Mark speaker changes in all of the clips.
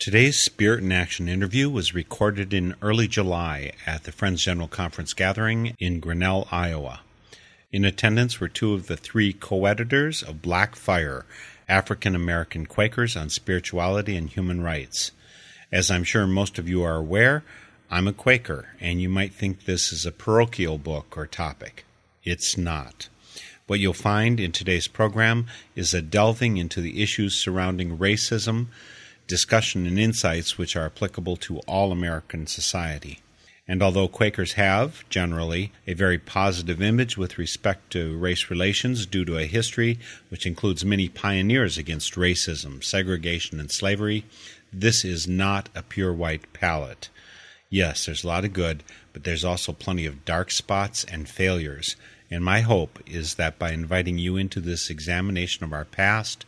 Speaker 1: Today's Spirit in Action interview was recorded in early July at the Friends General Conference gathering in Grinnell, Iowa. In attendance were two of the three co editors of Black Fire, African American Quakers on Spirituality and Human Rights. As I'm sure most of you are aware, I'm a Quaker, and you might think this is a parochial book or topic. It's not. What you'll find in today's program is a delving into the issues surrounding racism, discussion, and insights which are applicable to all American society. And although Quakers have, generally, a very positive image with respect to race relations due to a history which includes many pioneers against racism, segregation, and slavery, this is not a pure white palette. Yes, there's a lot of good, but there's also plenty of dark spots and failures. And my hope is that by inviting you into this examination of our past,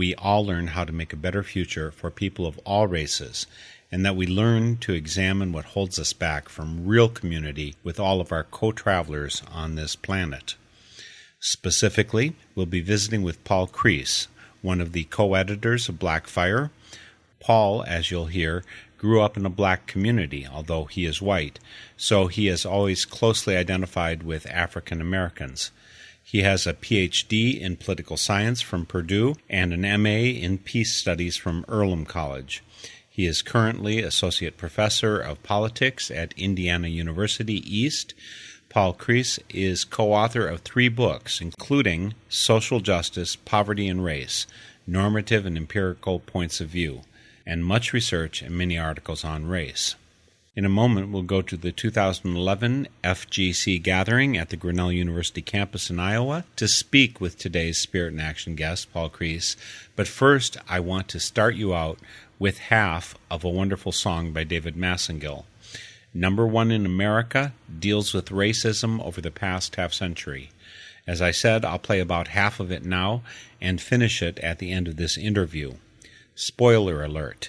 Speaker 1: we all learn how to make a better future for people of all races and that we learn to examine what holds us back from real community with all of our co travelers on this planet. Specifically, we'll be visiting with Paul Kriese, one of the co editors of Black Fire. Paul, as you'll hear, grew up in a black community, although he is white, so he is always closely identified with African Americans. He has a PhD in political science from Purdue and an MA in peace studies from Earlham College. He is currently Associate Professor of Politics at Indiana University East. Paul Kriese is co author of three books, including Social Justice, Poverty, and Race Normative and Empirical Points of View, and much research and many articles on race. In a moment, we'll go to the 2011 FGC gathering at the Grinnell University campus in Iowa to speak with today's Spirit in Action guest, Paul Kriese. But first, I want to start you out with half of a wonderful song by David Massengill. Number one in America deals with racism over the past half century. As I said, I'll play about half of it now and finish it at the end of this interview. Spoiler alert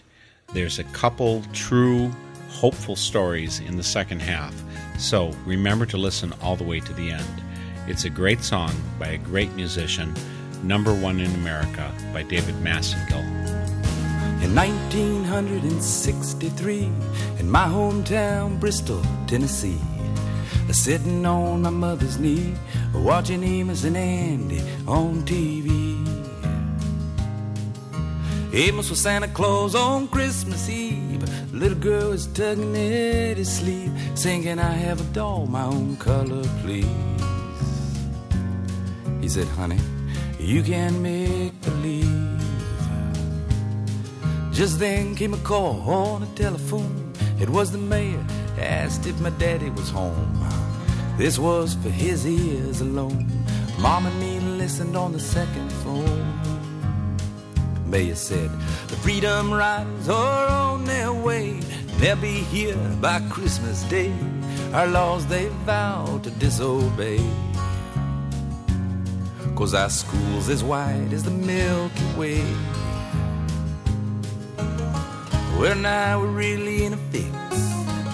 Speaker 1: there's a couple true, hopeful stories in the second half, so remember to listen all the way to the end. It's a great song by a great musician, Number One in America by David Massengill.
Speaker 2: In 1963, in my hometown, Bristol, Tennessee, sitting on my mother's knee, watching Amos and Andy on TV. Amos was Santa Claus on Christmas Eve. Little girl was tugging at his sleeve, singing, I have a doll, my own color, please. He said, honey, you can make believe. Just then came a call on the telephone. It was the mayor, asked if my daddy was home. This was for his ears alone. Mom and me listened on the second phone. Mayor said, The Freedom Riders are on their way. They'll be here by Christmas Day. Our laws they vow to disobey. Cause our school's as wide as the Milky Way. Well, now we're really in a fix.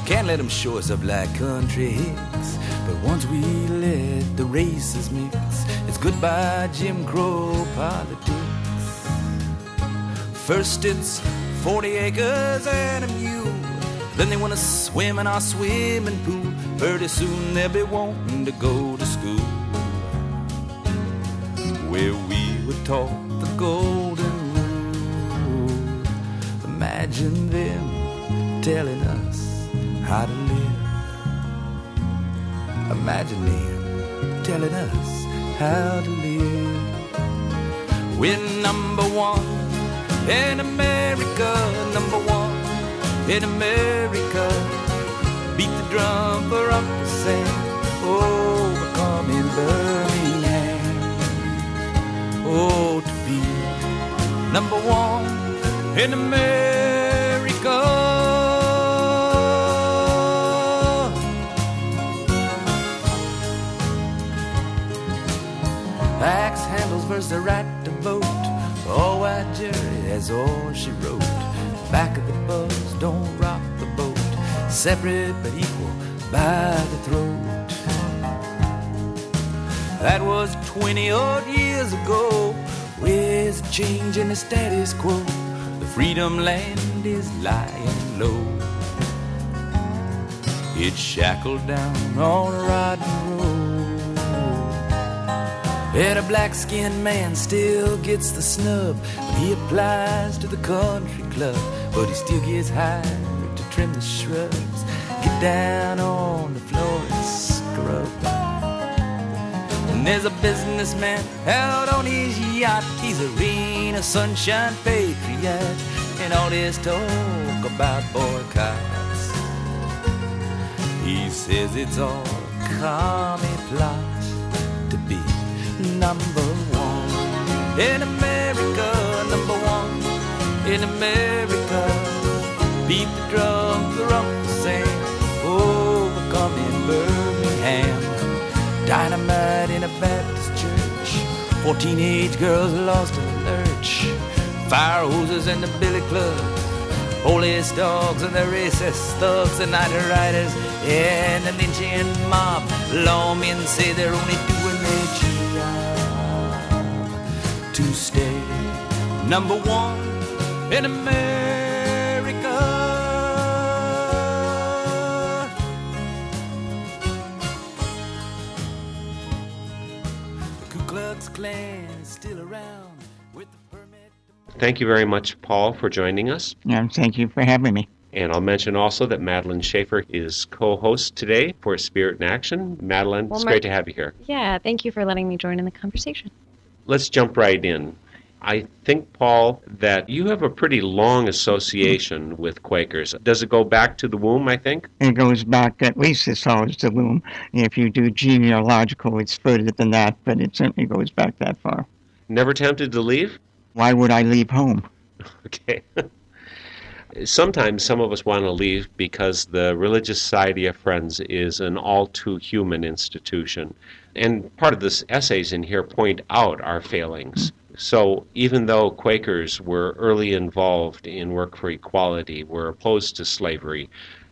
Speaker 2: Can't let them show us up like country hicks. But once we let the races mix, it's goodbye Jim Crow politics. First it's 40 acres and a mule. Then they want to swim in our swimming pool. Pretty soon they'll be wanting to go to school. Where we were taught the golden rule. Imagine them telling us how to live. Imagine them telling us how to live. We're number one in America, number one in America. Beat the drum for Uncle Sam. Overcome in Birmingham. Oh, to be number one in America. Axe handles versus the right to vote. Oh, white jury, that's all she wrote. Back of the bus, don't rock the boat. Separate but equal by the throat. That was 20 odd years ago. Where's the change in the status quo? The freedom land is lying low. It's shackled down on a rotten road. And a black skinned man still gets the snub when he applies to the country club. But he still gets hired to trim the shrubs, get down on the floor and scrub. And there's a businessman out on his yacht. He's a arena sunshine patriot. And all this talk about boycotts. He says it's all a commie plot to be number one in America, number one in America. Beat the drum for Uncle Sam, overcome in Birmingham. Dynamite in a Baptist church, four teenage girls lost in a lurch. Fire hoses in the billy club, police dogs and the racist thugs, the night riders and the lynching mob. Lawmen say they're only doing their job to stay number one in America. The Ku Klux Klan is still around with the permit.
Speaker 3: Thank you very much, Paul, for joining us.
Speaker 4: Yeah, thank you for having me.
Speaker 3: And I'll mention also that Madeline Schaefer is co host today for Spirit in Action. Madeline,
Speaker 5: Well,
Speaker 3: it's
Speaker 5: my-
Speaker 3: great to have you here.
Speaker 5: Yeah, thank you for letting me join in the conversation.
Speaker 3: Let's jump right in. I think, Paul, that you have a pretty long association with Quakers. Does it go back to the womb, I think?
Speaker 4: It goes back at least as far as the womb. If you do genealogical, it's further than that, but it certainly goes back that far.
Speaker 3: Never tempted to leave?
Speaker 4: Why would I leave home?
Speaker 3: Okay. Sometimes some of us want to leave because the Religious Society of Friends is an all too human institution. And part of this essays in here point out our failings. So even though Quakers were early involved in work for equality, were opposed to slavery,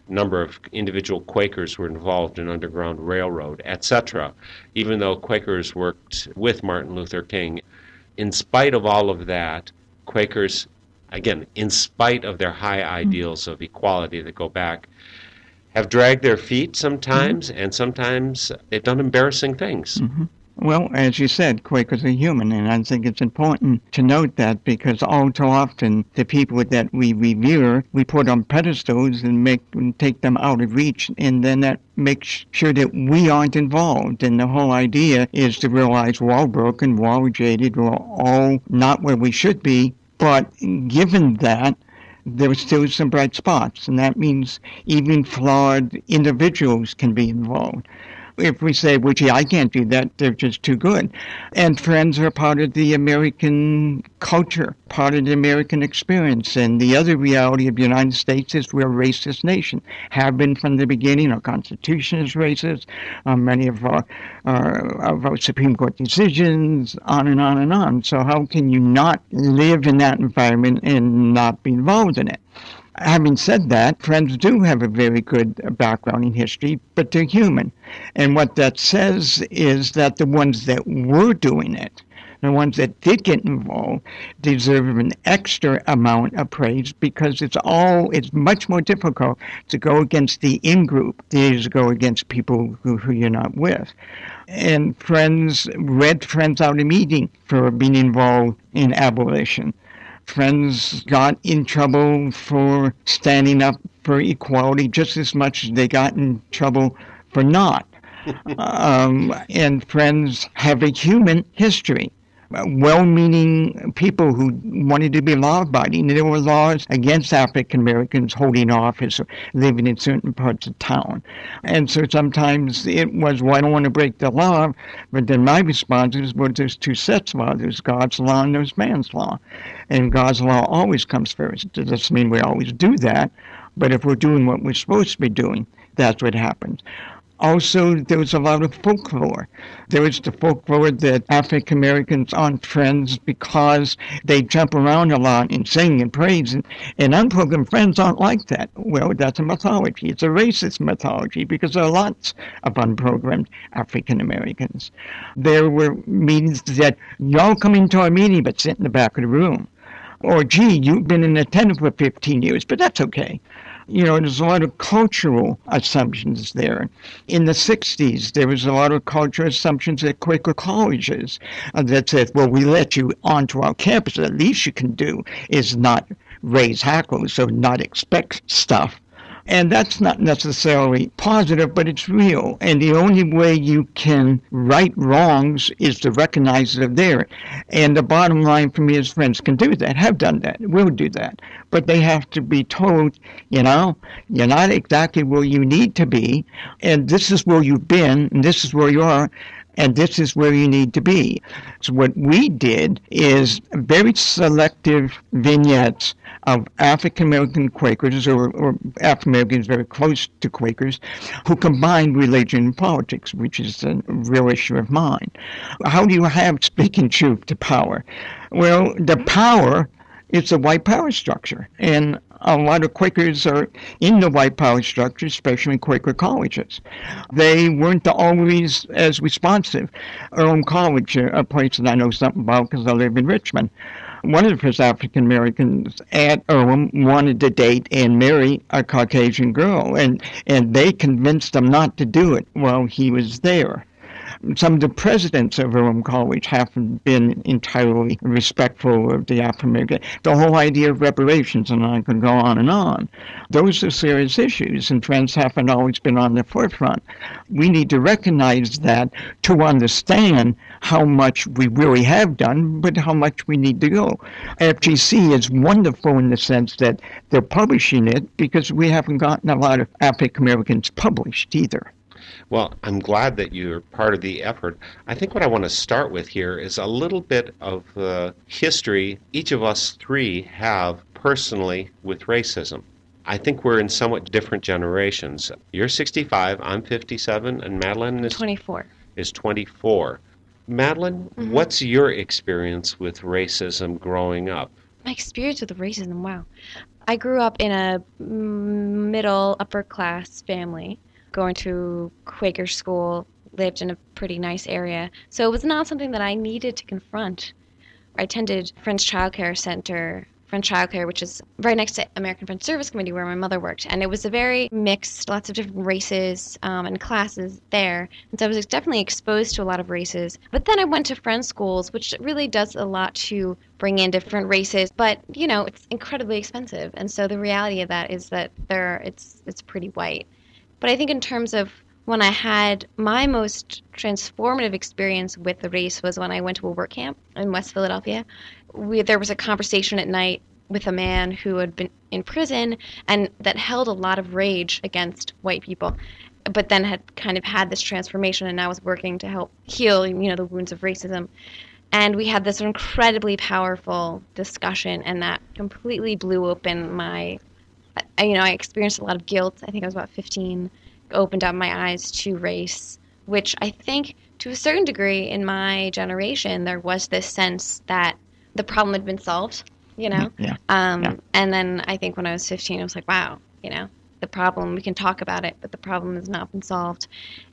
Speaker 3: a number of individual Quakers were involved in Underground Railroad, etc. Even though Quakers worked with Martin Luther King, in spite of all of that, Quakers, again, in spite of their high ideals of equality that go back, have dragged their feet sometimes, mm-hmm. and sometimes they've done embarrassing things. Mm-hmm.
Speaker 4: Well, as you said, Quakers are human, and I think it's important to note that because all too often the people that we revere, we put on pedestals and make and take them out of reach, and then that makes sure that we aren't involved. And the whole idea is to realize we're all broken, we're all jaded, we're all not where we should be. But given that, there are still some bright spots, and that means even flawed individuals can be involved if we say, well, gee, I can't do that, they're just too good. And friends are part of the American culture, part of the American experience. And the other reality of the United States is we're a racist nation, have been from the beginning. Our Constitution is racist. Uh, many of our, our, of our Supreme Court decisions, on and on and on. So how can you not live in that environment and not be involved in it? Having said that, Friends do have a very good background in history, but they're human. And what that says is that the ones that were doing it, the ones that did get involved, deserve an extra amount of praise because it's all, it's much more difficult to go against the in group than to go against people who, who you're not with. And Friends, read Friends out a meeting for being involved in abolition friends got in trouble for standing up for equality just as much as they got in trouble for not. um, and friends have a human history well-meaning people who wanted to be law-abiding. There were laws against African Americans holding office or living in certain parts of town. And so sometimes it was, well, I don't want to break the law. But then my response is, well, there's two sets of law. There's God's law and there's man's law. And God's law always comes first. It doesn't mean we always do that. But if we're doing what we're supposed to be doing, that's what happens. Also, there was a lot of folklore. There was the folklore that African Americans aren't friends because they jump around a lot and sing and praise, and, and unprogrammed friends aren't like that. Well, that's a mythology. It's a racist mythology because there are lots of unprogrammed African Americans. There were meetings that y'all come into our meeting but sit in the back of the room. Or, gee, you've been in attendance for 15 years, but that's okay you know, there's a lot of cultural assumptions there. In the 60s, there was a lot of cultural assumptions at Quaker colleges that said, well, we let you onto our campus. The least you can do is not raise hackles, so not expect stuff and that's not necessarily positive, but it's real. And the only way you can right wrongs is to recognize they're there. And the bottom line for me is friends can do that, have done that, will do that. But they have to be told, you know, you're not exactly where you need to be, and this is where you've been, and this is where you are, and this is where you need to be. So what we did is very selective vignettes of African American Quakers or, or African Americans very close to Quakers who combined religion and politics, which is a real issue of mine. How do you have speaking truth to power? Well, the power is the white power structure. And a lot of Quakers are in the white power structure, especially in Quaker colleges. They weren't always as responsive. Earlham College, a place that I know something about because I live in Richmond, one of his African Americans at Earlham wanted to date and marry a Caucasian girl, and, and they convinced him not to do it while he was there some of the presidents of Earlham College haven't been entirely respectful of the African American. The whole idea of reparations, and I could go on and on. Those are serious issues, and trends haven't always been on the forefront. We need to recognize that to understand how much we really have done, but how much we need to go. FGC is wonderful in the sense that they're publishing it because we haven't gotten a lot of African Americans published either.
Speaker 1: Well, I'm glad that you're part of the effort. I think what I want to start with here is a little bit of the history each of us three have personally with racism. I think we're in somewhat different generations. You're 65, I'm 57, and Madeline is
Speaker 5: 24.
Speaker 1: Is 24. Madeline, mm-hmm. what's your experience with racism growing up?
Speaker 5: My experience with racism, wow. I grew up in a middle upper class family going to Quaker school, lived in a pretty nice area. So it was not something that I needed to confront. I attended Friends Child Care Center, Friends Child Care, which is right next to American Friends Service Committee where my mother worked. And it was a very mixed, lots of different races um, and classes there. And so I was definitely exposed to a lot of races. But then I went to French schools, which really does a lot to bring in different races. But, you know, it's incredibly expensive. And so the reality of that is that there it's it's pretty white. But I think in terms of when I had my most transformative experience with the race was when I went to a work camp in West Philadelphia. We, there was a conversation at night with a man who had been in prison and that held a lot of rage against white people but then had kind of had this transformation and now was working to help heal you know the wounds of racism and we had this incredibly powerful discussion and that completely blew open my I, you know, I experienced a lot of guilt. I think I was about 15. Opened up my eyes to race, which I think to a certain degree in my generation, there was this sense that the problem had been solved, you know?
Speaker 4: Yeah.
Speaker 5: Um,
Speaker 4: yeah.
Speaker 5: And then I think when I was 15, I was like, wow, you know, the problem, we can talk about it, but the problem has not been solved.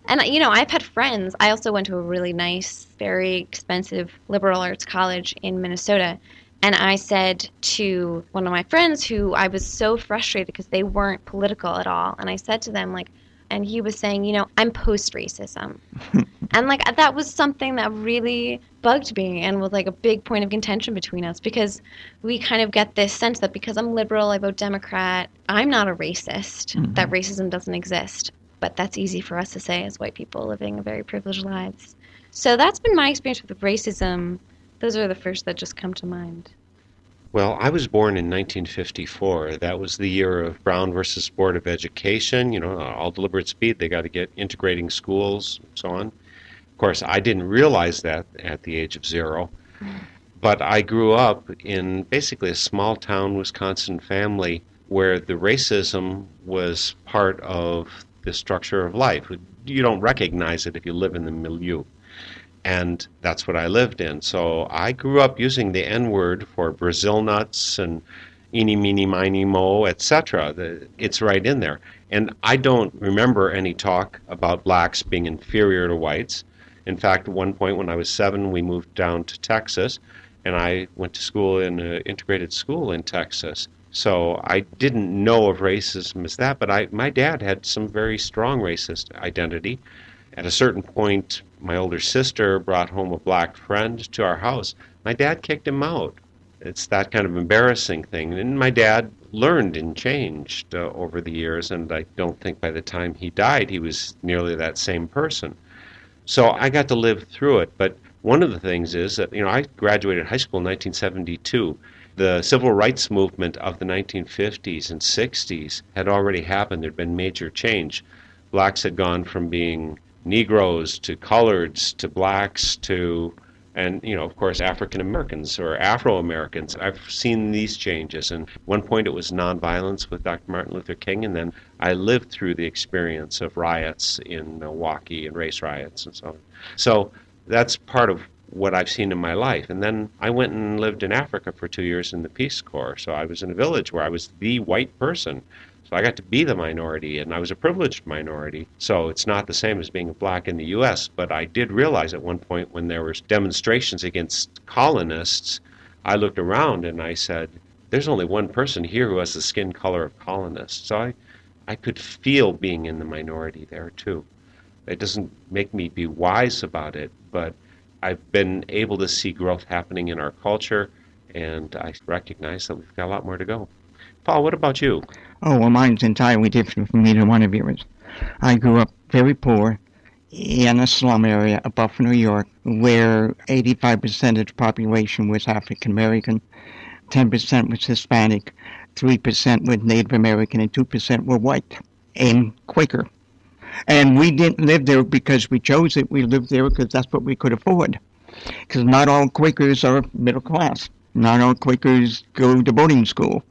Speaker 5: And, you know, I've had friends. I also went to a really nice, very expensive liberal arts college in Minnesota. And I said to one of my friends who I was so frustrated because they weren't political at all. And I said to them, like, and he was saying, you know, I'm post racism. and like that was something that really bugged me and was like a big point of contention between us because we kind of get this sense that because I'm liberal, I vote Democrat, I'm not a racist, mm-hmm. that racism doesn't exist. But that's easy for us to say as white people living very privileged lives. So that's been my experience with racism Those are the first that just come to mind.
Speaker 3: Well, I was born in 1954. That was the year of Brown versus Board of Education. You know, all deliberate speed. They got to get integrating schools, and so on. Of course, I didn't realize that at the age of zero. But I grew up in basically a small town Wisconsin family where the racism was part of the structure of life. You don't recognize it if you live in the milieu and that's what I lived in. So I grew up using the N word for Brazil nuts and eeny, meeny, miny, mo, etc. It's right in there. And I don't remember any talk about blacks being inferior to whites. In fact, at one point when I was seven, we moved down to Texas, and I went to school in an integrated school in Texas. So I didn't know of racism as that, but I, my dad had some very strong racist identity. At a certain point, my older sister brought home a black friend to our house. My dad kicked him out. It's that kind of embarrassing thing. And my dad learned and changed uh, over the years, and I don't think by the time he died he was nearly that same person. So I got to live through it. But one of the things is that, you know, I graduated high school in 1972. The civil rights movement of the 1950s and 60s had already happened. There had been major change. Blacks had gone from being Negroes to coloreds to blacks to and you know of course African Americans or Afro Americans. I've seen these changes. And one point it was nonviolence with Dr. Martin Luther King, and then I lived through the experience of riots in Milwaukee and race riots and so on. So that's part of what I've seen in my life. And then I went and lived in Africa for two years in the Peace Corps. So I was in a village where I was the white person so I got to be the minority, and I was a privileged minority. So it's not the same as being black in the U.S., but I did realize at one point when there were demonstrations against colonists, I looked around and I said, there's only one person here who has the skin color of colonists. So I, I could feel being in the minority there too. It doesn't make me be wise about it, but I've been able to see growth happening in our culture, and I recognize that we've got a lot more to go. Paul, what about you?
Speaker 4: Oh, well, mine's entirely different from either one of yours. I grew up very poor in a slum area above New York, where 85% of the population was African American, 10% was Hispanic, 3% was Native American, and 2% were white and Quaker. And we didn't live there because we chose it. We lived there because that's what we could afford. Because not all Quakers are middle class. Not all Quakers go to boarding school.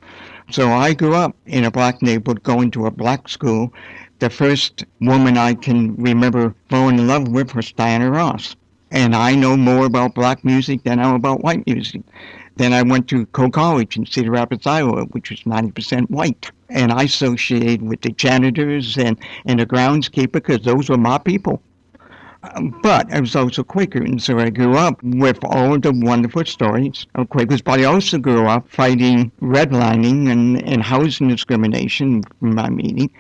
Speaker 4: So I grew up in a black neighborhood going to a black school. The first woman I can remember falling in love with was Diana Ross. And I know more about black music than I know about white music. Then I went to Coe College in Cedar Rapids, Iowa, which was 90% white. And I associated with the janitors and, and the groundskeeper because those were my people. But I was also Quaker, and so I grew up with all the wonderful stories of Quakers. But I also grew up fighting redlining and, and housing discrimination from my meeting.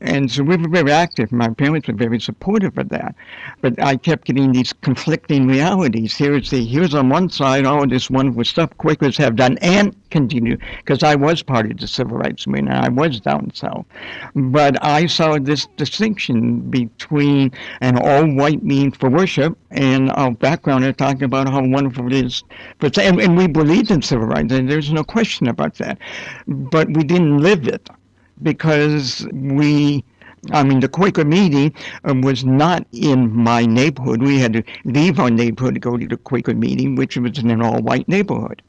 Speaker 4: And so we were very active. My parents were very supportive of that. But I kept getting these conflicting realities. Here's the here's on one side all this wonderful stuff Quakers have done and continue, because I was part of the civil rights movement. I was down south. But I saw this distinction between an all white means for worship and our background are talking about how wonderful it is. But, and, and we believed in civil rights, and there's no question about that. But we didn't live it because we I mean, the Quaker meeting um, was not in my neighborhood. We had to leave our neighborhood to go to the Quaker meeting, which was in an all-white neighborhood.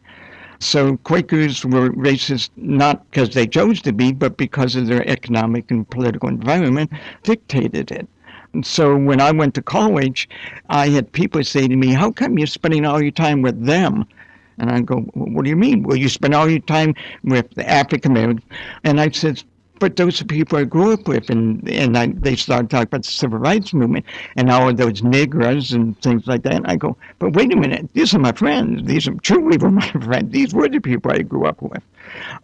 Speaker 4: So Quakers were racist not because they chose to be, but because of their economic and political environment dictated it. And so when I went to college, I had people say to me, How come you're spending all your time with them? And I go, What do you mean? Well, you spend all your time with the African Americans. And I said, but those are people I grew up with, and and I, they started talking about the civil rights movement and all those niggers and things like that. And I go, but wait a minute, these are my friends. These are truly were my friends. These were the people I grew up with.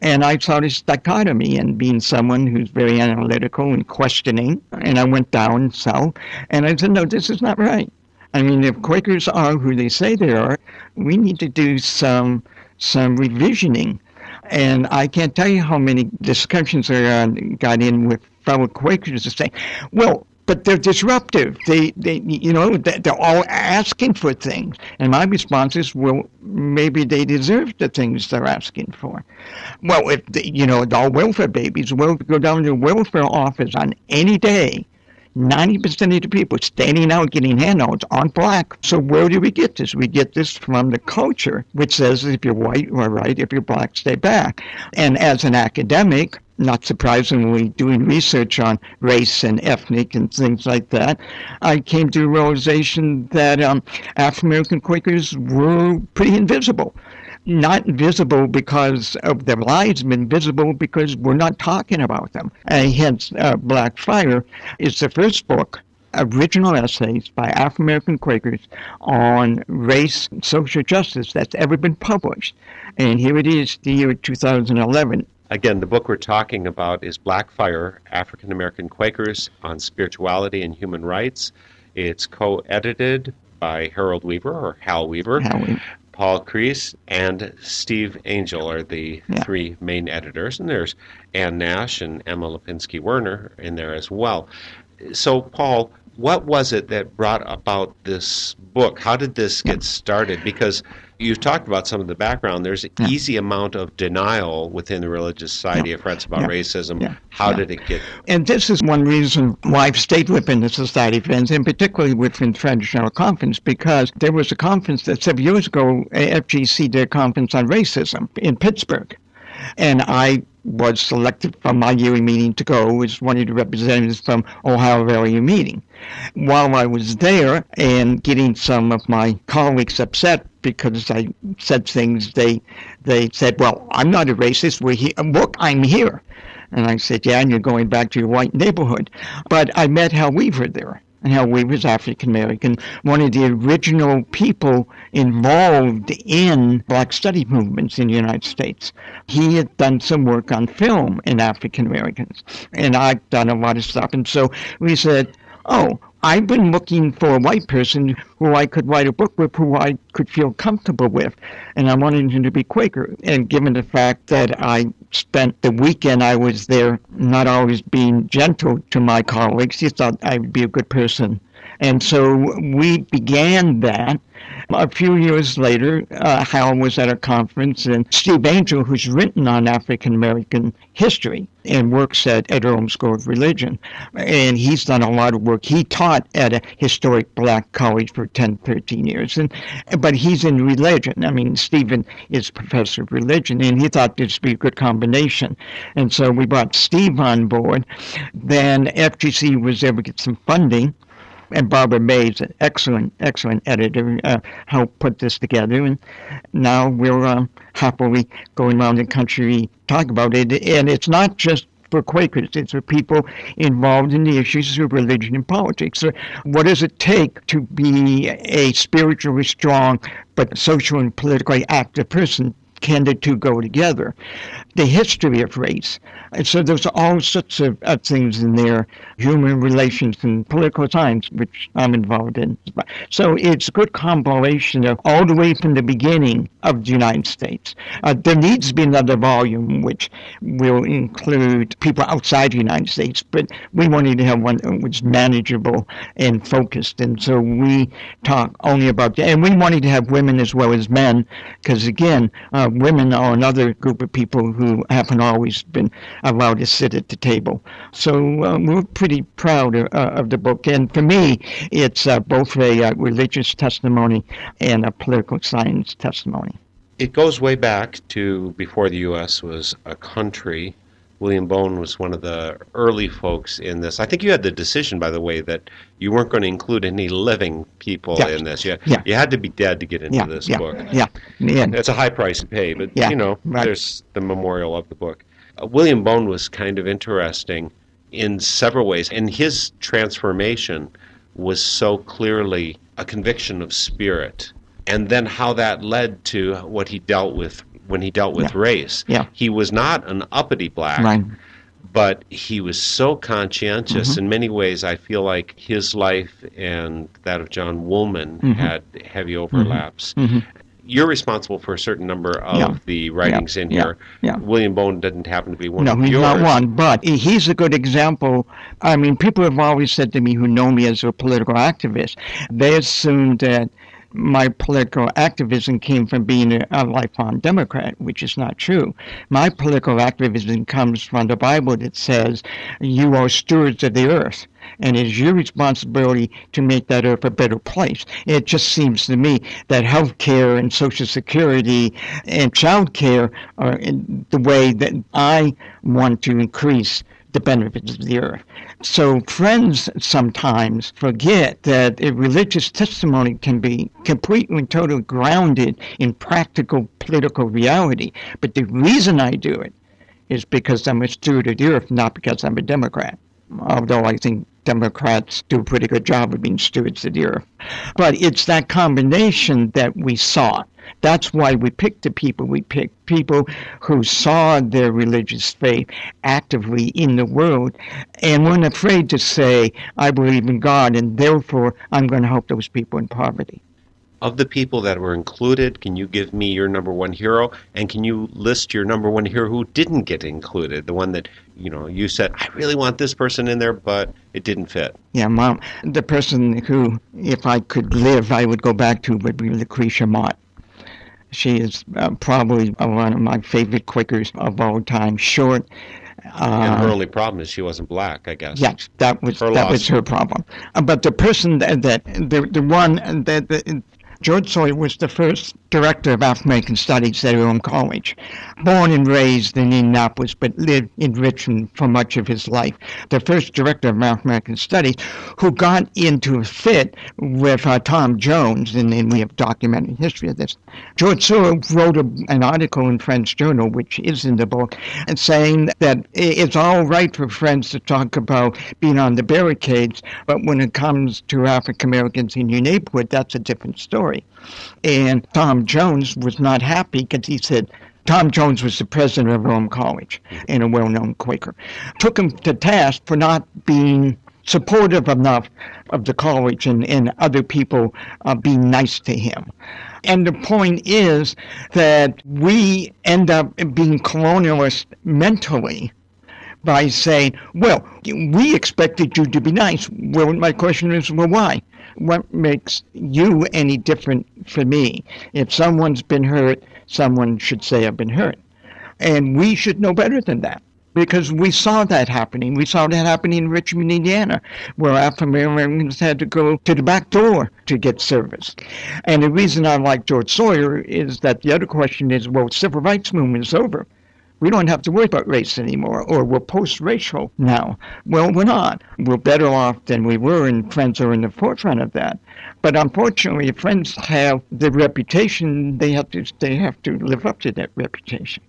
Speaker 4: And I saw this dichotomy and being someone who's very analytical and questioning. And I went down south, and I said, no, this is not right. I mean, if Quakers are who they say they are, we need to do some some revisioning and I can't tell you how many discussions I got in with fellow Quakers to say, well, but they're disruptive. They, they, you know, they're all asking for things. And my response is, well, maybe they deserve the things they're asking for. Well, if the, you know, all welfare babies, well, go down to the welfare office on any day 90% of the people standing out getting handouts aren't black. So where do we get this? We get this from the culture, which says if you're white, you are right. If you're black, stay back. And as an academic, not surprisingly, doing research on race and ethnic and things like that, I came to the realization that um, African American Quakers were pretty invisible not visible because of their lives, but visible because we're not talking about them. And hence, uh, Black Fire is the first book original essays by African American Quakers on race and social justice that's ever been published. And here it is, the year 2011.
Speaker 3: Again, the book we're talking about is Black Fire African American Quakers on Spirituality and Human Rights. It's co edited by Harold Weaver or Hal Weaver.
Speaker 4: Hal Weaver.
Speaker 3: Paul Kriese and Steve Angell are the
Speaker 4: Yeah.
Speaker 3: three main editors, and there's Ann Nash and Emma Lapsansky Werner in there as well. So, Paul, what was it that brought about this book? How did this get started? Because you've talked about some of the background. There's an
Speaker 4: Yeah.
Speaker 3: easy amount of denial within the Religious Society of Friends about
Speaker 4: Yeah.
Speaker 3: racism.
Speaker 4: Yeah.
Speaker 3: How
Speaker 4: Yeah.
Speaker 3: did it get?
Speaker 4: And this is one reason why I've stayed within the Society of Friends, and particularly within General Conference, because there was a conference that several years ago, FGC did a conference on racism in Pittsburgh. And I was selected from my yearly meeting to go as one of the representatives from Ohio Valley meeting. While I was there and getting some of my colleagues upset because I said things, they they said, "Well, I'm not a racist. We're here. Look, I'm here." And I said, Yeah, and you're going back to your white neighborhood. But I met Hal Weaver there. And Hal Weaver's African American, one of the original people involved in black study movements in the United States. He had done some work on film in African Americans. And I've done a lot of stuff. And so we said, Oh, I've been looking for a white person who I could write a book with, who I could feel comfortable with, and I wanted him to be Quaker. And given the fact that I spent the weekend I was there not always being gentle to my colleagues, he thought I would be a good person. And so we began that. A few years later, uh, Hal was at a conference, and Steve Angell, who's written on African American history and works at Ed School of Religion, and he's done a lot of work. He taught at a historic black college for 10, 13 years, and but he's in religion. I mean, Stephen is professor of religion, and he thought this would be a good combination. And so we brought Steve on board. Then FGC was able to get some funding and Barbara Mays, an excellent, excellent editor, uh, helped put this together. And now we're um, happily going around the country talking about it. And it's not just for Quakers, it's for people involved in the issues of religion and politics. So what does it take to be a spiritually strong but social and politically active person? Can the two go together? The history of race. And so there's all sorts of, of things in there, human relations and political science, which I'm involved in. So it's a good compilation of all the way from the beginning of the United States. Uh, there needs to be another volume which will include people outside the United States, but we wanted to have one which is manageable and focused. And so we talk only about that. And we wanted to have women as well as men, because again, uh, women are another group of people who haven't always been allowed to sit at the table. So um, we're pretty proud of, uh, of the book. And for me, it's uh, both a uh, religious testimony and a political science testimony.
Speaker 3: It goes way back to before the U.S. was a country. William Boen was one of the early folks in this. I think you had the decision, by the way, that you weren't going to include any living people
Speaker 4: Yeah.
Speaker 3: in this. You,
Speaker 4: Yeah.
Speaker 3: you had to be dead to get into
Speaker 4: Yeah,
Speaker 3: this
Speaker 4: yeah,
Speaker 3: book.
Speaker 4: yeah. And
Speaker 3: It's a high price to pay, but
Speaker 4: Yeah,
Speaker 3: you know,
Speaker 4: right.
Speaker 3: there's the memorial of the book. Uh, William Boen was kind of interesting in several ways, and his transformation was so clearly a conviction of spirit, and then how that led to what he dealt with when he dealt with
Speaker 4: Yeah.
Speaker 3: race.
Speaker 4: Yeah.
Speaker 3: He was not an uppity black,
Speaker 4: Right.
Speaker 3: but he was so conscientious
Speaker 4: Mm-hmm.
Speaker 3: in many ways. I feel like his life and that of John Woolman
Speaker 4: Mm-hmm.
Speaker 3: had heavy overlaps. you're responsible for a certain number of
Speaker 4: Yeah.
Speaker 3: the writings in here.
Speaker 4: Yeah.
Speaker 3: William Boen didn't happen to be one
Speaker 4: no,
Speaker 3: of
Speaker 4: he's
Speaker 3: yours.
Speaker 4: not one, but he's a good example. I mean, people have always said to me who know me as a political activist, they assume that my political activism came from being a, lifelong Democrat, which is not true. My political activism comes from the Bible that says, You are stewards of the earth. And it is your responsibility to make that earth a better place. It just seems to me that health care and Social Security and child care are the way that I want to increase the benefits of the earth. So friends sometimes forget that a religious testimony can be completely and totally grounded in practical political reality. But the reason I do it is because I'm a steward of the earth, not because I'm a Democrat. Although I think Democrats do a pretty good job of being stewards of the earth. But it's that combination that we sought. That's why we picked the people we picked, people who saw their religious faith actively in the world and weren't afraid to say, I believe in God and therefore I'm going to help those people in poverty.
Speaker 3: Of the people that were included, can you give me your number one hero? And can you list your number one hero who didn't get included? The one that, you know, you said, I really want this person in there, but it didn't fit.
Speaker 4: Yeah, mom, the person who, if I could live, I would go back to would be Lucretia Mott. She is uh, probably one of my favorite Quakers of all time. Short.
Speaker 3: and her
Speaker 4: Uh,
Speaker 3: only problem is she wasn't black, I guess.
Speaker 4: yes, that was
Speaker 3: Her
Speaker 4: that
Speaker 3: loss.
Speaker 4: was her problem. Uh, but the person that, that the the one that, that George Sawyer was the first director of African American Studies at Earlham College. Born and raised in Indianapolis, but lived in Richmond for much of his life. The first director of African American Studies who got into a fit with uh, Tom Jones, and then we have documented history of this. George Sawyer wrote a, an article in Friends Journal, which is in the book, and saying that it's all right for Friends to talk about being on the barricades, but when it comes to African Americans in your neighborhood, that's a different story. And Tom Jones was not happy because he said, Tom Jones was the president of Earlham College and a well-known Quaker. Took him to task for not being supportive enough of the college and, and other people uh, being nice to him. And the point is that we end up being colonialist mentally by saying, well, we expected you to be nice. Well, my question is, well, why? What makes you any different from me? If someone's been hurt, someone should say, I've been hurt. And we should know better than that. Because we saw that happening. We saw that happening in Richmond, Indiana, where African Americans had to go to the back door to get service. And the reason I like George Sawyer is that the other question is, well, civil rights movement is over. We don't have to worry about race anymore, or we're post-racial now. Well, we're not. We're better off than we were, and Friends are in the forefront of that. But unfortunately, Friends have the reputation; they have to they have to live up to that reputation.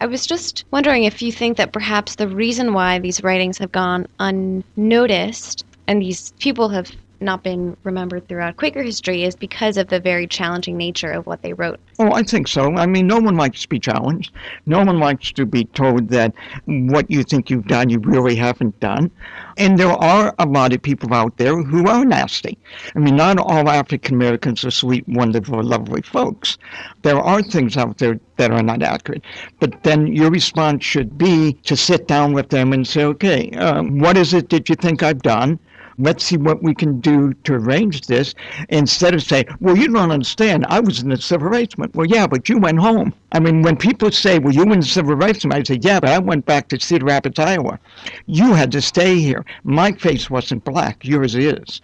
Speaker 5: I was just wondering if you think that perhaps the reason why these writings have gone unnoticed and these people have not been remembered throughout Quaker history is because of the very challenging nature of what they wrote.
Speaker 4: Oh, I think so. I mean, no one likes to be challenged. No one likes to be told that what you think you've done, you really haven't done. And there are a lot of people out there who are nasty. I mean, not all African Americans are sweet, wonderful, lovely folks. There are things out there that are not accurate. But then your response should be to sit down with them and say, okay, um, what is it that you think I've done? Let's see what we can do to arrange this instead of saying, well, you don't understand. I was in the civil rights movement. Well, yeah, but you went home. I mean, when people say, well, you were in the civil rights movement, I say, yeah, but I went back to Cedar Rapids, Iowa. You had to stay here. My face wasn't black. Yours is.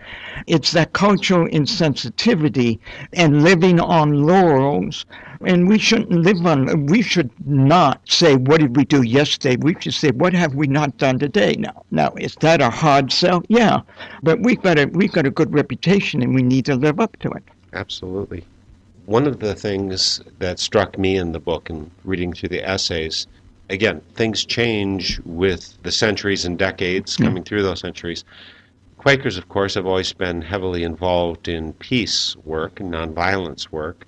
Speaker 4: It's that cultural insensitivity and living on laurels. And we shouldn't live on, we should not say, what did we do yesterday? We should say, what have we not done today? Now, now, is that a hard sell? Yeah. But we've got a, we've got a good reputation and we need to live up to it.
Speaker 3: Absolutely. One of the things that struck me in the book and reading through the essays, again, things change with the centuries and decades coming through those centuries. Quakers, of course, have always been heavily involved in peace work and nonviolence work.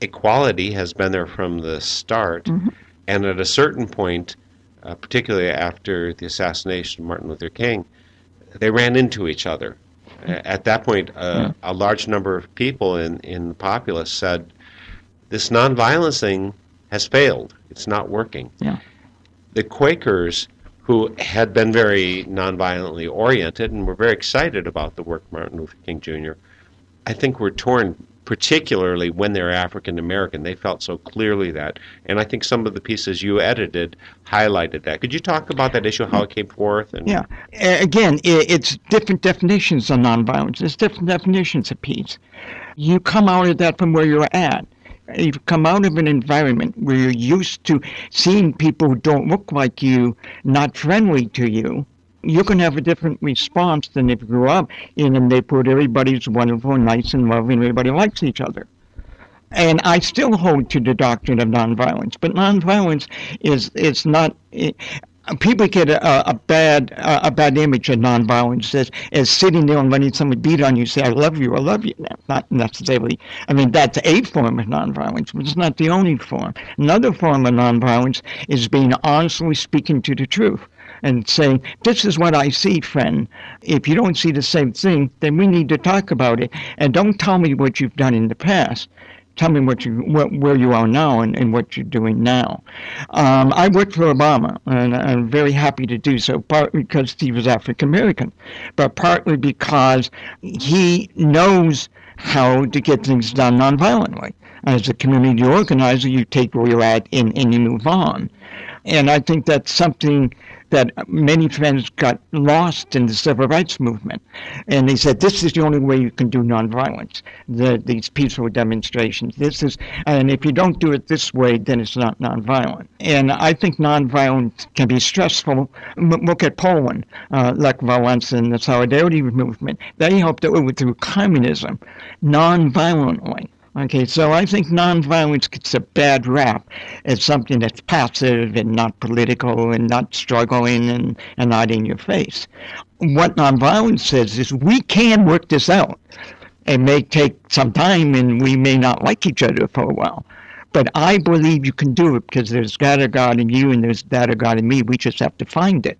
Speaker 3: Equality has been there from the start, and at a certain point, uh, particularly after the assassination of Martin Luther King, they ran into each other. A- At that point, uh, a large number of people in, in the populace said, this nonviolence thing has failed. It's not working.
Speaker 4: Yeah.
Speaker 3: The Quakers, who had been very nonviolently oriented and were very excited about the work of Martin Luther King Jr., I think were torn particularly when they're African American. They felt so clearly that. And I think some of the pieces you edited highlighted that. Could you talk about that issue, how it came forth? And
Speaker 4: Yeah. Again, it's different definitions of nonviolence. There's different definitions of peace. You come out of that from where you're at. You come out of an environment where you're used to seeing people who don't look like you, not friendly to you. You can have a different response than if you grew up in a neighborhood everybody's wonderful, nice, and loving, everybody likes each other. And I still hold to the doctrine of nonviolence, but nonviolence is is not. It, people get a, a bad a bad image of nonviolence as as sitting there and letting someone beat on you, say "I love you, I love you." Not necessarily. I mean, that's a form of nonviolence, but it's not the only form. Another form of nonviolence is being honestly speaking to the truth and saying, "This is what I see, friend. If you don't see the same thing, then we need to talk about it. And don't tell me what you've done in the past." Tell me what you what, where you are now and, and what you're doing now. Um, I worked for Obama, and I'm very happy to do so. Partly because he was African American, but partly because he knows how to get things done nonviolently. As a community organizer, you take where you're at and, and you move on. And I think that's something that many friends got lost in the civil rights movement. And they said, this is the only way you can do nonviolence, the, these peaceful demonstrations. This is, and if you don't do it this way, then it's not nonviolent. And I think nonviolence can be stressful. M- look at Poland, uh, Lech Walesa and the Solidarity movement. They helped overthrow communism nonviolently. Okay, so I think nonviolence gets a bad rap as something that's passive and not political and not struggling and, and not in your face. What nonviolence says is we can work this out. It may take some time and we may not like each other for a while. But I believe you can do it because there's God of God in you and there's God of God in me. We just have to find it.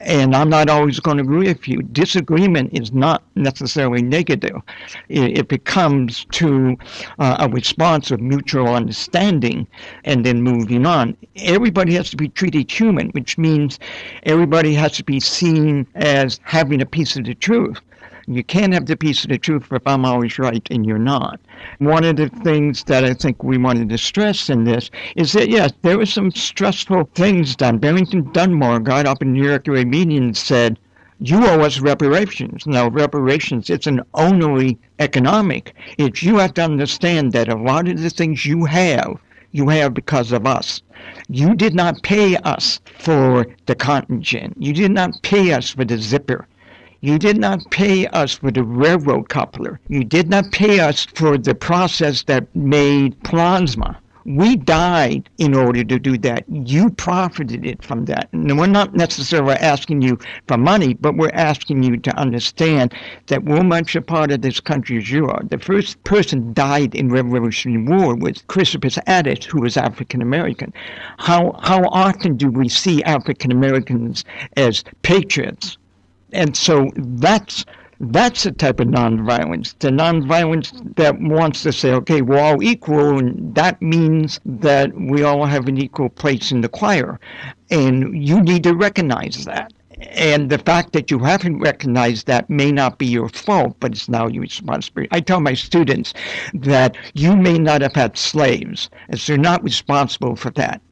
Speaker 4: And I'm not always going to agree with you. Disagreement is not necessarily negative. It, it becomes to uh, a response of mutual understanding and then moving on. Everybody has to be treated human, which means everybody has to be seen as having a piece of the truth. You can't have the piece of the truth if I'm always right and you're not. One of the things that I think we wanted to stress in this is that, yes, there were some stressful things done. Barrington Dunbar got up in New York at a meeting and said, you owe us reparations. Now, reparations, it's an only economic. It's you have to understand that a lot of the things you have, you have because of us. You did not pay us for the cotton gin. You did not pay us for the zipper. You did not pay us for the railroad coupler. You did not pay us for the process that made plasma. We died in order to do that. You profited it from that. And we're not necessarily asking you for money, but we're asking you to understand that we're much a part of this country as you are. The first person died in Revolutionary War was Crispus Attucks, who was African American. How how often do we see African Americans as patriots? And so that's that's the type of nonviolence. The nonviolence that wants to say, okay, we're all equal, and that means that we all have an equal place in the choir, and you need to recognize that. And the fact that you haven't recognized that may not be your fault, but it's now your responsibility. I tell my students that you may not have had slaves, as they're not responsible for that.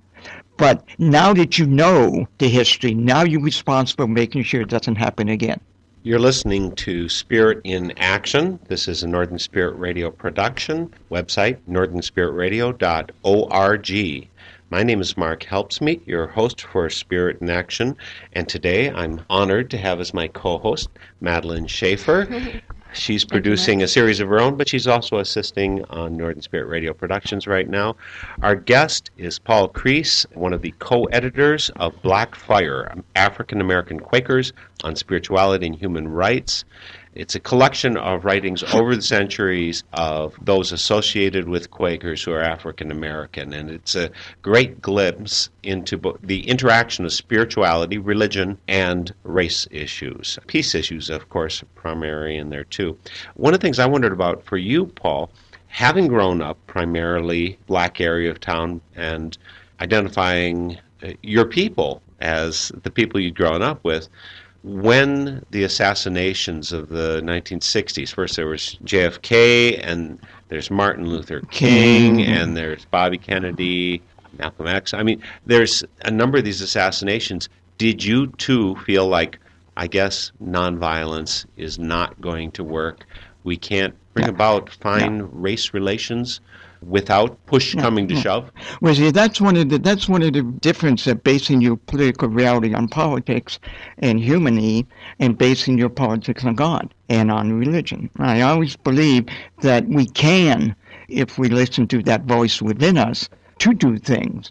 Speaker 4: But now that you know the history, now you're responsible for making sure it doesn't happen again.
Speaker 3: You're listening to Spirit in Action. This is a Northern Spirit Radio production. Website, northernspiritradio.org. My name is Mark Helpsmeet, your host for Spirit in Action, and today I'm honored to have as my co-host Madeline Schaefer. She's producing a series of her own, but she's also assisting on Northern Spirit Radio Productions right now. Our guest is Paul Kriese, one of the co editors of Black Fire African American Quakers on Spirituality and Human Rights. It's a collection of writings over the centuries of those associated with Quakers who are African American, and it's a great glimpse into bo- the interaction of spirituality, religion, and race issues. Peace issues, of course, primary in there too. One of the things I wondered about for you, Paul, having grown up primarily black area of town and identifying uh, your people as the people you'd grown up with, when the assassinations of the 1960s, first there was JFK, and there's Martin Luther King,
Speaker 4: King.
Speaker 3: and there's Bobby Kennedy, Malcolm X. I mean, there's a number of these assassinations. Did you too feel like, I guess, nonviolence is not going to work? We can't bring about fine race relations without push coming to shove?
Speaker 4: Well, see, that's one of the that's one of the difference of basing your political reality on politics and humanity, and basing your politics on God and on religion. I always believe that we can, if we listen to that voice within us, to do things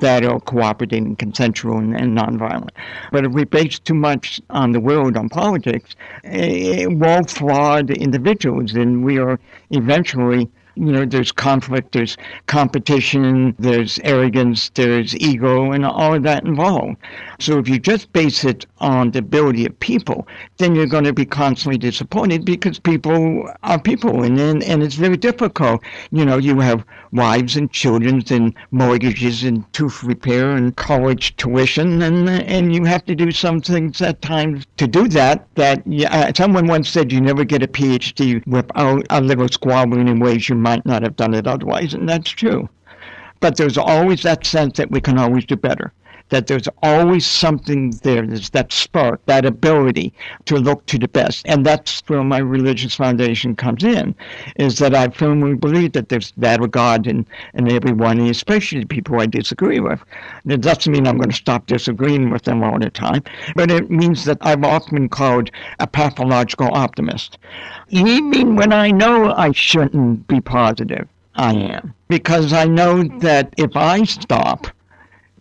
Speaker 4: that are cooperative and consensual and, and nonviolent. But if we base too much on the world, on politics, eh, we're flawed individuals, and we are eventually you know, there's conflict, there's competition, there's arrogance, there's ego, and all of that involved. So if you just base it on the ability of people, then you're going to be constantly disappointed because people are people, and then, and it's very difficult. You know, you have wives and children and mortgages and tooth repair and college tuition, and and you have to do some things at times to do that. That yeah, uh, someone once said you never get a PhD without a little squabbling in ways you might not have done it otherwise, and that's true. But there's always that sense that we can always do better. That there's always something there. There's that spark, that ability to look to the best. And that's where my religious foundation comes in, is that I firmly believe that there's that God in, in everyone, and especially people I disagree with. That doesn't mean I'm going to stop disagreeing with them all the time, but it means that I've often called a pathological optimist. Even when I know I shouldn't be positive, I am. Because I know that if I stop,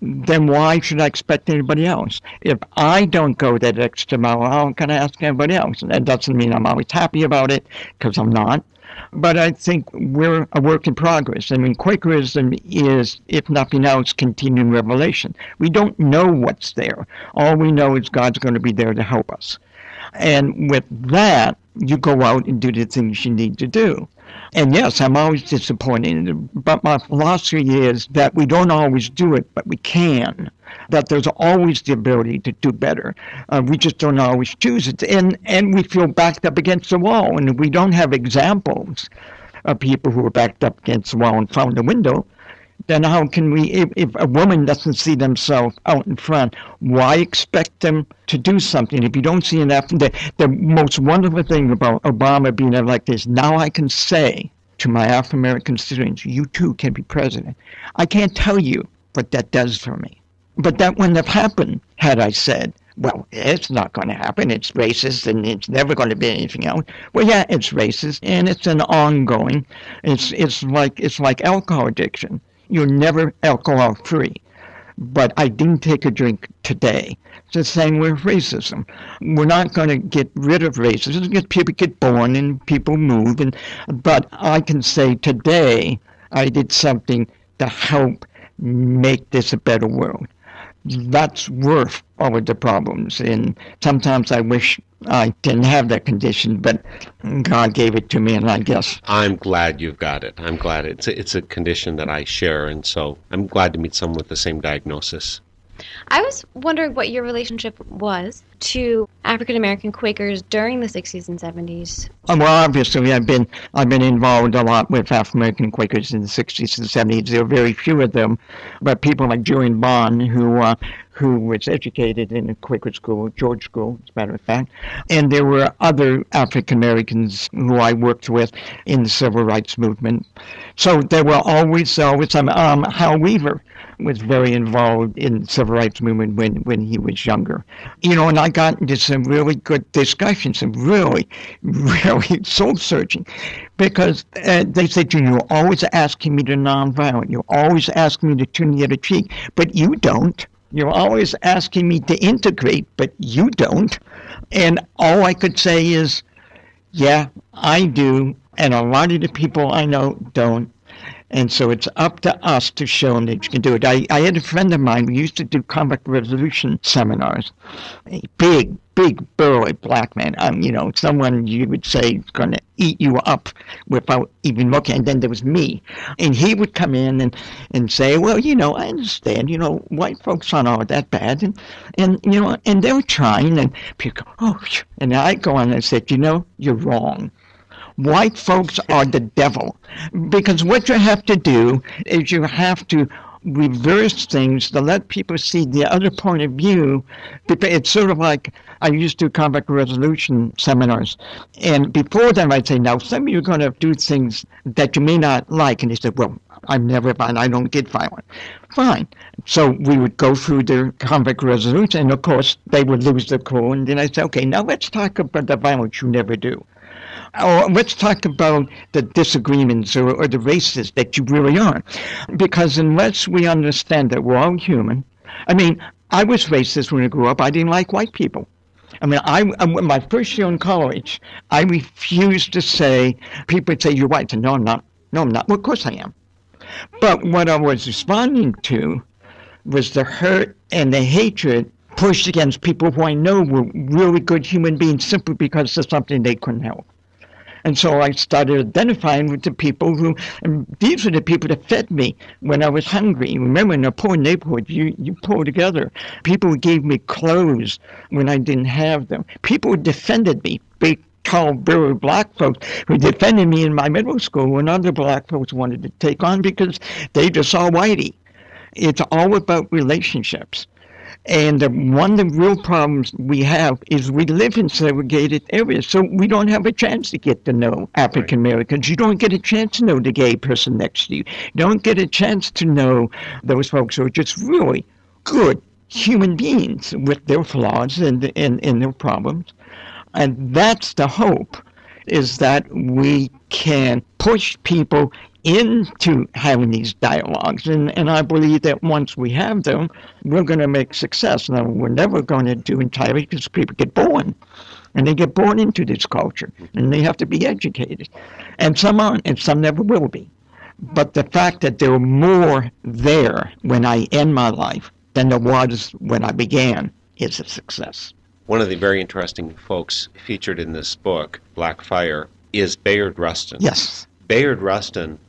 Speaker 4: then why should I expect anybody else? If I don't go that extra mile, how can I ask anybody else? And that doesn't mean I'm always happy about it, because I'm not. But I think we're a work in progress. I mean, Quakerism is, if nothing else, continuing revelation. We don't know what's there. All we know is God's going to be there to help us. And with that, you go out and do the things you need to do. And yes, I'm always disappointed, but my philosophy is that we don't always do it, but we can. That there's always the ability to do better. Uh, we just don't always choose it. And, and we feel backed up against the wall, and we don't have examples of people who are backed up against the wall and found a window then how can we, if, if a woman doesn't see themselves out in front, why expect them to do something if you don't see enough? The, the most wonderful thing about Obama being elected is now I can say to my African American constituents, you too can be president. I can't tell you what that does for me. But that wouldn't have happened had I said, well, it's not going to happen. It's racist and it's never going to be anything else. Well, yeah, it's racist and it's an ongoing. It's it's like it's like alcohol addiction you're never alcohol free. But I didn't take a drink today. It's the same with racism. We're not going to get rid of racism because people get born and people move. And but I can say today I did something to help make this a better world. That's worth all of the problems. And sometimes I wish I didn't have that condition, but God gave it to me, and I guess
Speaker 3: I'm glad you've got it. I'm glad it's a, it's a condition that I share, and so I'm glad to meet someone with the same diagnosis.
Speaker 5: I was wondering what your relationship was to African American Quakers during the 60s and 70s.
Speaker 4: Uh, well, obviously, I've been I've been involved a lot with African American Quakers in the 60s and 70s. There are very few of them, but people like Julian Bond, who uh, who was educated in a Quaker school, George School, as a matter of fact, and there were other African Americans who I worked with in the civil rights movement. So there were always always some um, Hal Weaver was very involved in the civil rights movement when, when he was younger. You know, and I got into some really good discussions, some really, really soul searching, because uh, they said, you you're always asking me to nonviolent. You're always asking me to turn the other cheek, but you don't. You're always asking me to integrate, but you don't. And all I could say is, yeah, I do. And a lot of the people I know don't. And so it's up to us to show them that you can do it. I, I had a friend of mine who used to do conflict resolution seminars. Big, big, burly black man. Um, you know, someone you would say is going to eat you up without even looking. And then there was me. And he would come in and, and say, well, you know, I understand, you know, white folks aren't all that bad. And, and you know, and they were trying. And people go, oh, and I go on and said, you know, you're wrong white folks are the devil. Because what you have to do is you have to reverse things to let people see the other point of view. It's sort of like I used to do conflict resolution seminars. And before them, I'd say, now, some of you are going to do things that you may not like. And they said, well, I'm never violent. I don't get violent. Fine. So we would go through the conflict resolution. And of course, they would lose their cool. And then I say, okay, now let's talk about the violence you never do. Or let's talk about the disagreements or, or the races that you really are. Because unless we understand that we're all human, I mean, I was racist when I grew up. I didn't like white people. I mean, I, um, my first year in college, I refused to say, people would say, you're white. I said, no, I'm not. No, I'm not. Well, of course I am. But what I was responding to was the hurt and the hatred pushed against people who I know were really good human beings simply because of something they couldn't help. And so I started identifying with the people who, these were the people that fed me when I was hungry. Remember, in a poor neighborhood, you, you pull together. People gave me clothes when I didn't have them. People defended me. Big, tall, very black folks who defended me in my middle school when other black folks wanted to take on because they just saw whitey. It's all about relationships. And one of the real problems we have is we live in segregated areas, so we don't have a chance to get to know African Americans. You don't get a chance to know the gay person next to you. You don't get a chance to know those folks who are just really good human beings with their flaws and, and, and their problems. And that's the hope, is that we can push people into having these dialogues. And, and I believe that once we have them, we're going to make success. Now, we're never going to do entirely because people get born. And they get born into this culture. And they have to be educated. And some aren't, and some never will be. But the fact that there are more there when I end my life than there was when I began is a success.
Speaker 3: One of the very interesting folks featured in this book, Black Fire, is Bayard Rustin.
Speaker 4: Yes.
Speaker 3: Bayard Rustin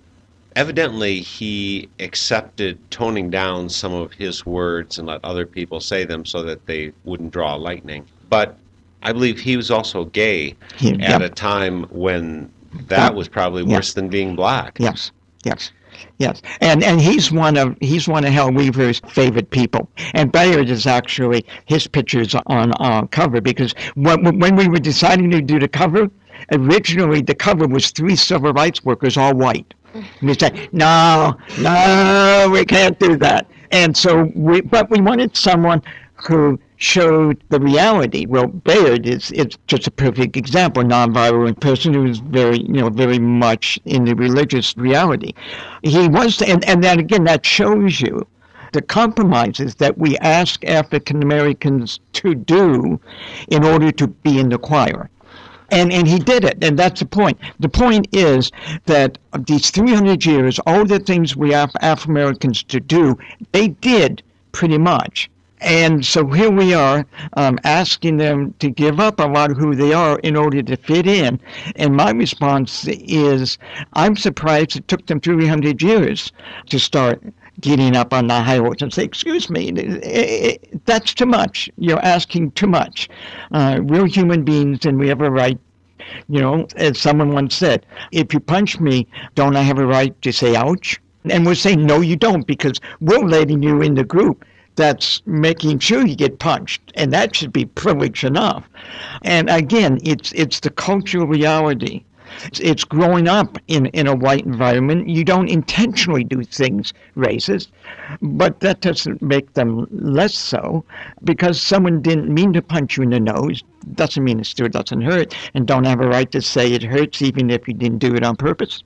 Speaker 3: evidently he accepted toning down some of his words and let other people say them so that they wouldn't draw lightning. But I believe he was also gay
Speaker 4: He-
Speaker 3: at
Speaker 4: yep.
Speaker 3: a time when that was probably worse than being black.
Speaker 4: Yes, yes, yes. And and he's one of he's one of Hal Weaver's favorite people. And Bayard is actually his pictures on our cover because when when we were deciding to do the cover, originally the cover was three civil rights workers, all white. And we said, no, no, we can't do that. And so we, but we wanted someone who showed the reality. Well, Bayard is, is just a perfect example, nonviolent person who is very, you know, very much in the religious reality. He was, and, and then again, that shows you the compromises that we ask African Americans to do in order to be in the choir. And, and he did it, and that's the point. The point is that these 300 years, all the things we ask Afro Americans to do, they did pretty much. And so here we are um, asking them to give up a lot of who they are in order to fit in. And my response is I'm surprised it took them 300 years to start getting up on the high horse and say, excuse me, eh, eh, that's too much. You're asking too much. Uh, we're human beings and we have a right you know, as someone once said, if you punch me, don't I have a right to say ouch? And we're saying, no, you don't, because we're letting you in the group that's making sure you get punched. And that should be privilege enough. And again, it's, it's the cultural reality. It's, growing up in, in a white environment. You don't intentionally do things racist, but that doesn't make them less so because someone didn't mean to punch you in the nose. Doesn't mean it still doesn't hurt, and don't have a right to say it hurts even if you didn't do it on purpose.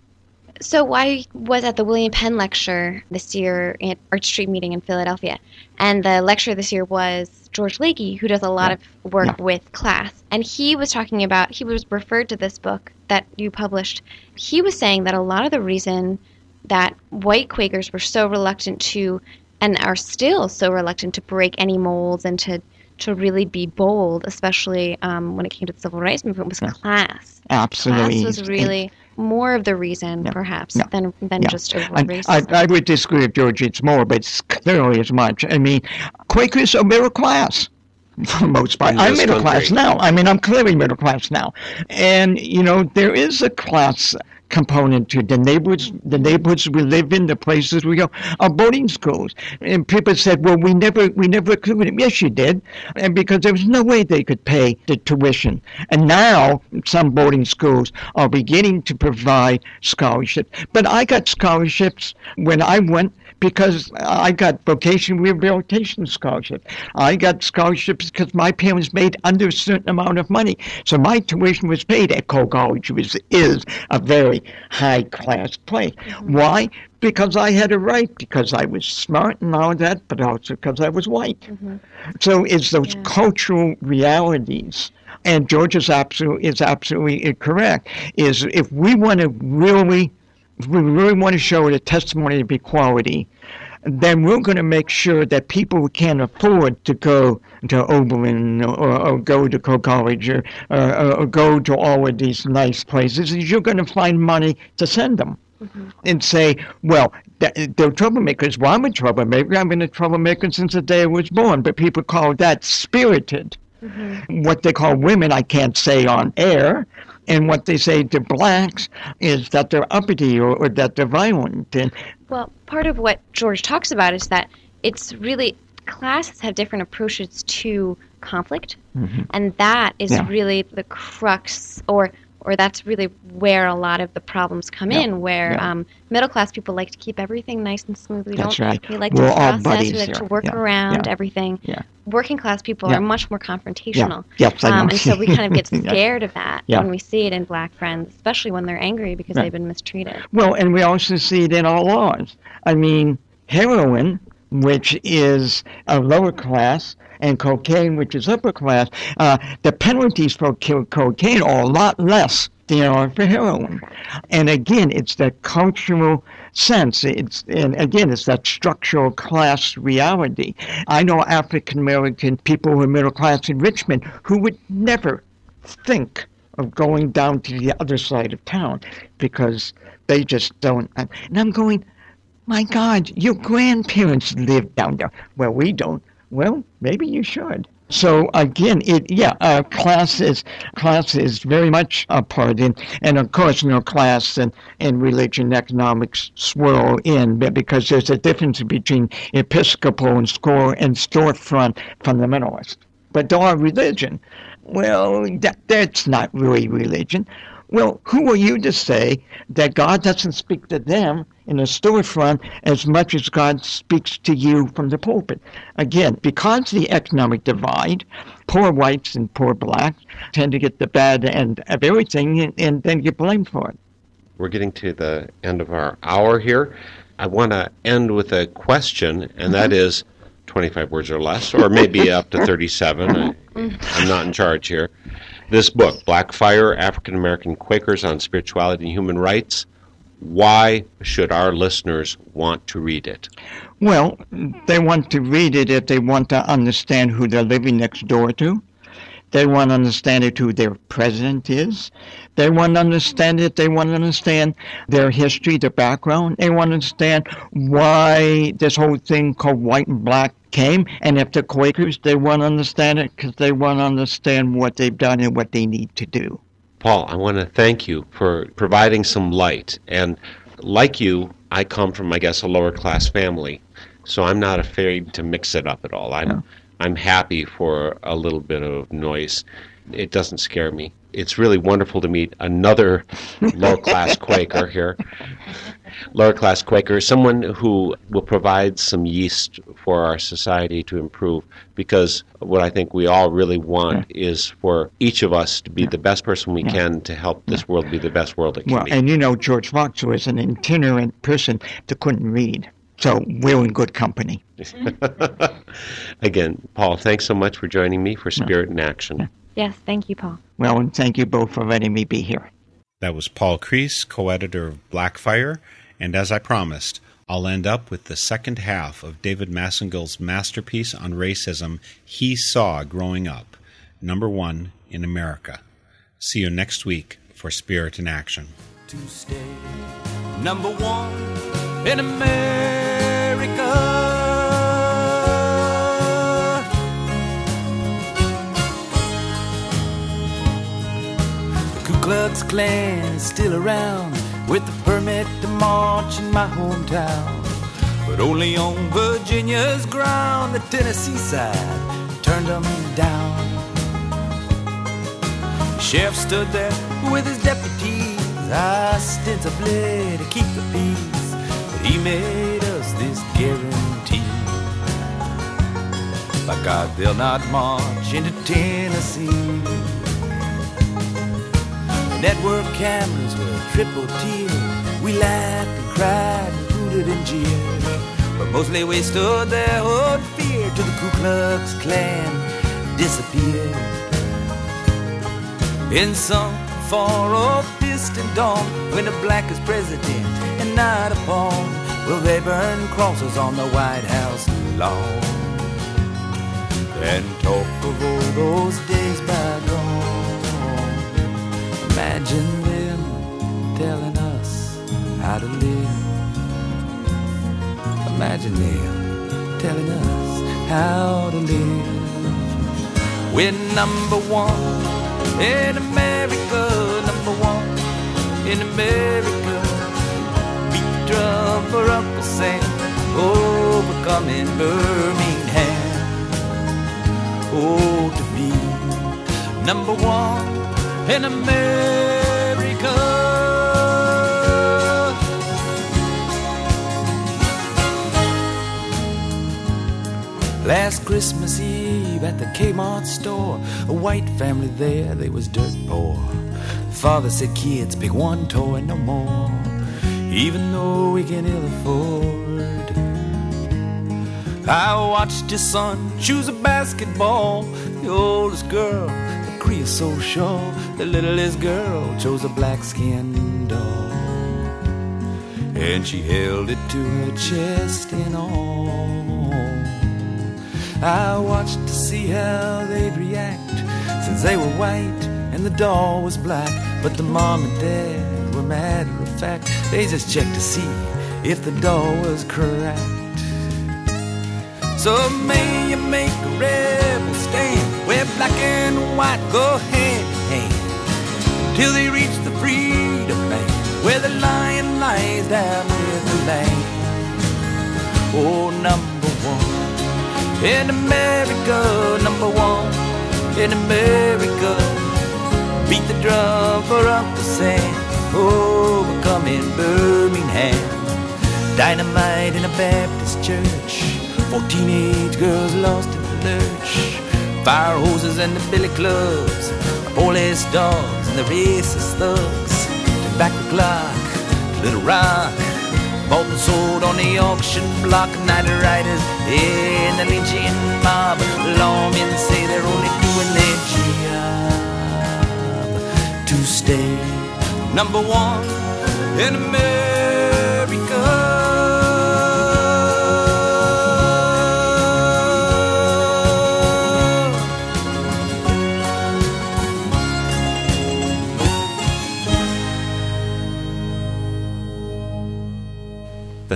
Speaker 5: So I was at the William Penn lecture this year at Arch Street meeting in Philadelphia, and the lecturer this year was George Lakey, who does a lot of work
Speaker 4: Yeah.
Speaker 5: with class, and he was talking about he was referred to this book that you published. He was saying that a lot of the reason that white Quakers were so reluctant to, and are still so reluctant to break any molds and to to really be bold, especially um, when it came to the civil rights movement, was class.
Speaker 4: Absolutely.
Speaker 5: Class was really more of the reason, perhaps,
Speaker 4: Yeah.
Speaker 5: than than
Speaker 4: Yeah.
Speaker 5: just overall
Speaker 4: I,
Speaker 5: racism.
Speaker 4: I, I would disagree with George. It's more, but it's clearly as much. I mean, Quakers are middle class for the most part. I'm
Speaker 3: this
Speaker 4: middle class now. I mean, I'm clearly middle class now, and you know, there is a class component to the neighborhoods. The neighborhoods we live in, the places we go, are boarding schools. And people said, "Well, we never, we never included them." Yes, you did, and because there was no way they could pay the tuition. And now some boarding schools are beginning to provide scholarships. But I got scholarships when I went because I got vocation rehabilitation scholarship. I got scholarships because my parents made under a certain amount of money. So my tuition was paid at Coe College, which is a very high class place. Mm-hmm. Why? Because I had a right, because I was smart and all that, but also because I was white. Mm-hmm. So it's those
Speaker 5: Yeah.
Speaker 4: cultural realities. And George is absolutely is absolutely correct. Is if we want to really, if we really want to show the testimony of equality, then we're going to make sure that people who can't afford to go to Oberlin or, or go to Coe College or, or, or go to all of these nice places, is you're going to find money to send them. Mm-hmm. And say, well, th- they're troublemakers. Well, I'm a troublemaker. I've been a troublemaker since the day I was born. But people call that spirited. Mm-hmm. What they call women, I can't say on air. And what they say to blacks is that they're uppity or, or that they're violent. And
Speaker 5: Well, part of what George talks about is that it's really classes have different approaches to conflict, and that is
Speaker 4: Mm-hmm. Yeah.
Speaker 5: really the crux, or or that's really where a lot of the problems come
Speaker 4: Yeah.
Speaker 5: in. Where
Speaker 4: Yeah.
Speaker 5: um, middle class people like to keep everything nice and smooth. We
Speaker 4: That's
Speaker 5: don't.
Speaker 4: right.
Speaker 5: We like
Speaker 4: We're
Speaker 5: to process. we like to work
Speaker 4: Yeah.
Speaker 5: around
Speaker 4: Yeah.
Speaker 5: everything.
Speaker 4: Yeah.
Speaker 5: Working class people are much more confrontational.
Speaker 4: Yes, I
Speaker 5: um, and so we kind of get scared of that when we see it in black friends, especially when they're angry because they've been mistreated.
Speaker 4: Well, and we also see it in our laws. I mean, heroin, which is a lower class, and cocaine, which is upper class, uh, the penalties for co- cocaine are a lot less than are for heroin. And again, it's that cultural sense. It's and again, it's that structural class reality. I know African American people who are middle class in Richmond who would never think of going down to the other side of town because they just don't. And I'm going, my God, your grandparents lived down there. Well, we don't. Well, maybe you should. So again, it yeah, uh, class is class is very much a part in, and of course, you know, class and, and religion, economics swirl in, but because there's a difference between Episcopal and store and storefront fundamentalist. But our religion, well, that, that's not really religion. Well, who are you to say that God doesn't speak to them in the storefront as much as God speaks to you from the pulpit? Again, because the economic divide, poor whites and poor blacks tend to get the bad end of everything and, and then get blamed for it.
Speaker 3: We're getting to the end of our hour here. I want to end with a question, and that mm-hmm. is 25 words or less, or maybe up to 37. I, I'm not in charge here. This book, Blackfire African American Quakers on Spirituality and Human Rights, why should our listeners want to read it?
Speaker 4: Well, they want to read it if they want to understand who they're living next door to. They want to understand it who their president is. They want to understand it. They want to understand their history, their background. They want to understand why this whole thing called white and black came. And if they're Quakers, they want to understand it because they want to understand what they've done and what they need to do.
Speaker 3: Paul, I want to thank you for providing some light. And like you, I come from, I guess, a lower class family, so I'm not afraid to mix it up at all. I'm, I'm happy for a little bit of noise. It doesn't scare me. It's really wonderful to meet another low class Quaker here. Lower class Quaker, someone who will provide some yeast for our society to improve. Because what I think we all really want is for each of us to be the best person we can to help this world be the best world it can
Speaker 4: Well,
Speaker 3: be.
Speaker 4: and you know, George Fox was an itinerant person that couldn't read. So we're in good company.
Speaker 3: Again, Paul, thanks so much for joining me for Spirit in Action.
Speaker 5: Yes, thank you, Paul.
Speaker 4: Well, and thank you both for letting me be here.
Speaker 1: That was Paul Kriese, co editor of Blackfire. And as I promised, I'll I'll end up with the second half of David Massengill's masterpiece on racism he saw growing up, number one in America. See you next week for Spirit in Action.
Speaker 2: to stay number one in America. Klux Klan is still around with the permit to march in my hometown. But only on Virginia's ground, the Tennessee side turned them down. The sheriff stood there with his deputies, ostensibly to keep the peace. But he made us this guarantee. By God, they'll not march into Tennessee. Network cameras were triple tiered. We laughed and cried and hooted and jeered. But mostly we stood there in fear till the Ku Klux Klan disappeared. In some far off distant dawn, when the black is president and not a upon, will they burn crosses on the White House lawn and talk of all those days bygone? Imagine them telling us how to live. Imagine them telling us how to live. We're number one in America, number one in America. Beat drum for Uncle Sam, overcoming Birmingham. Oh, to be number one in America. Last Christmas Eve at the Kmart store, a white family there, they was dirt poor. Father said, kids, pick one toy, no more, even though we can ill afford. I watched his son choose a basketball, the oldest girl, creosote shawl, the littlest girl chose a black skin doll. And she held it to her chest and all. I watched to see how they'd react since they were white and the doll was black. But the mom and dad were matter of fact, they just checked to see if the doll was correct. So may you make a rebel stand where black and white go hand in hand till they reach the freedom land where the lion lies down with the lamb. Oh, number one in America, number one in America. Beat the drum for Uncle Sam, overcoming Birmingham. Dynamite in a Baptist church, four teenage girls lost in the lurch. Fire hoses and the billy clubs, the police dogs and the racist thugs. Tobacco clock, Little Rock, Bought and sold on the auction block, night riders in the lynching mob. Lawmen say they're only doing their job to stay number one in America.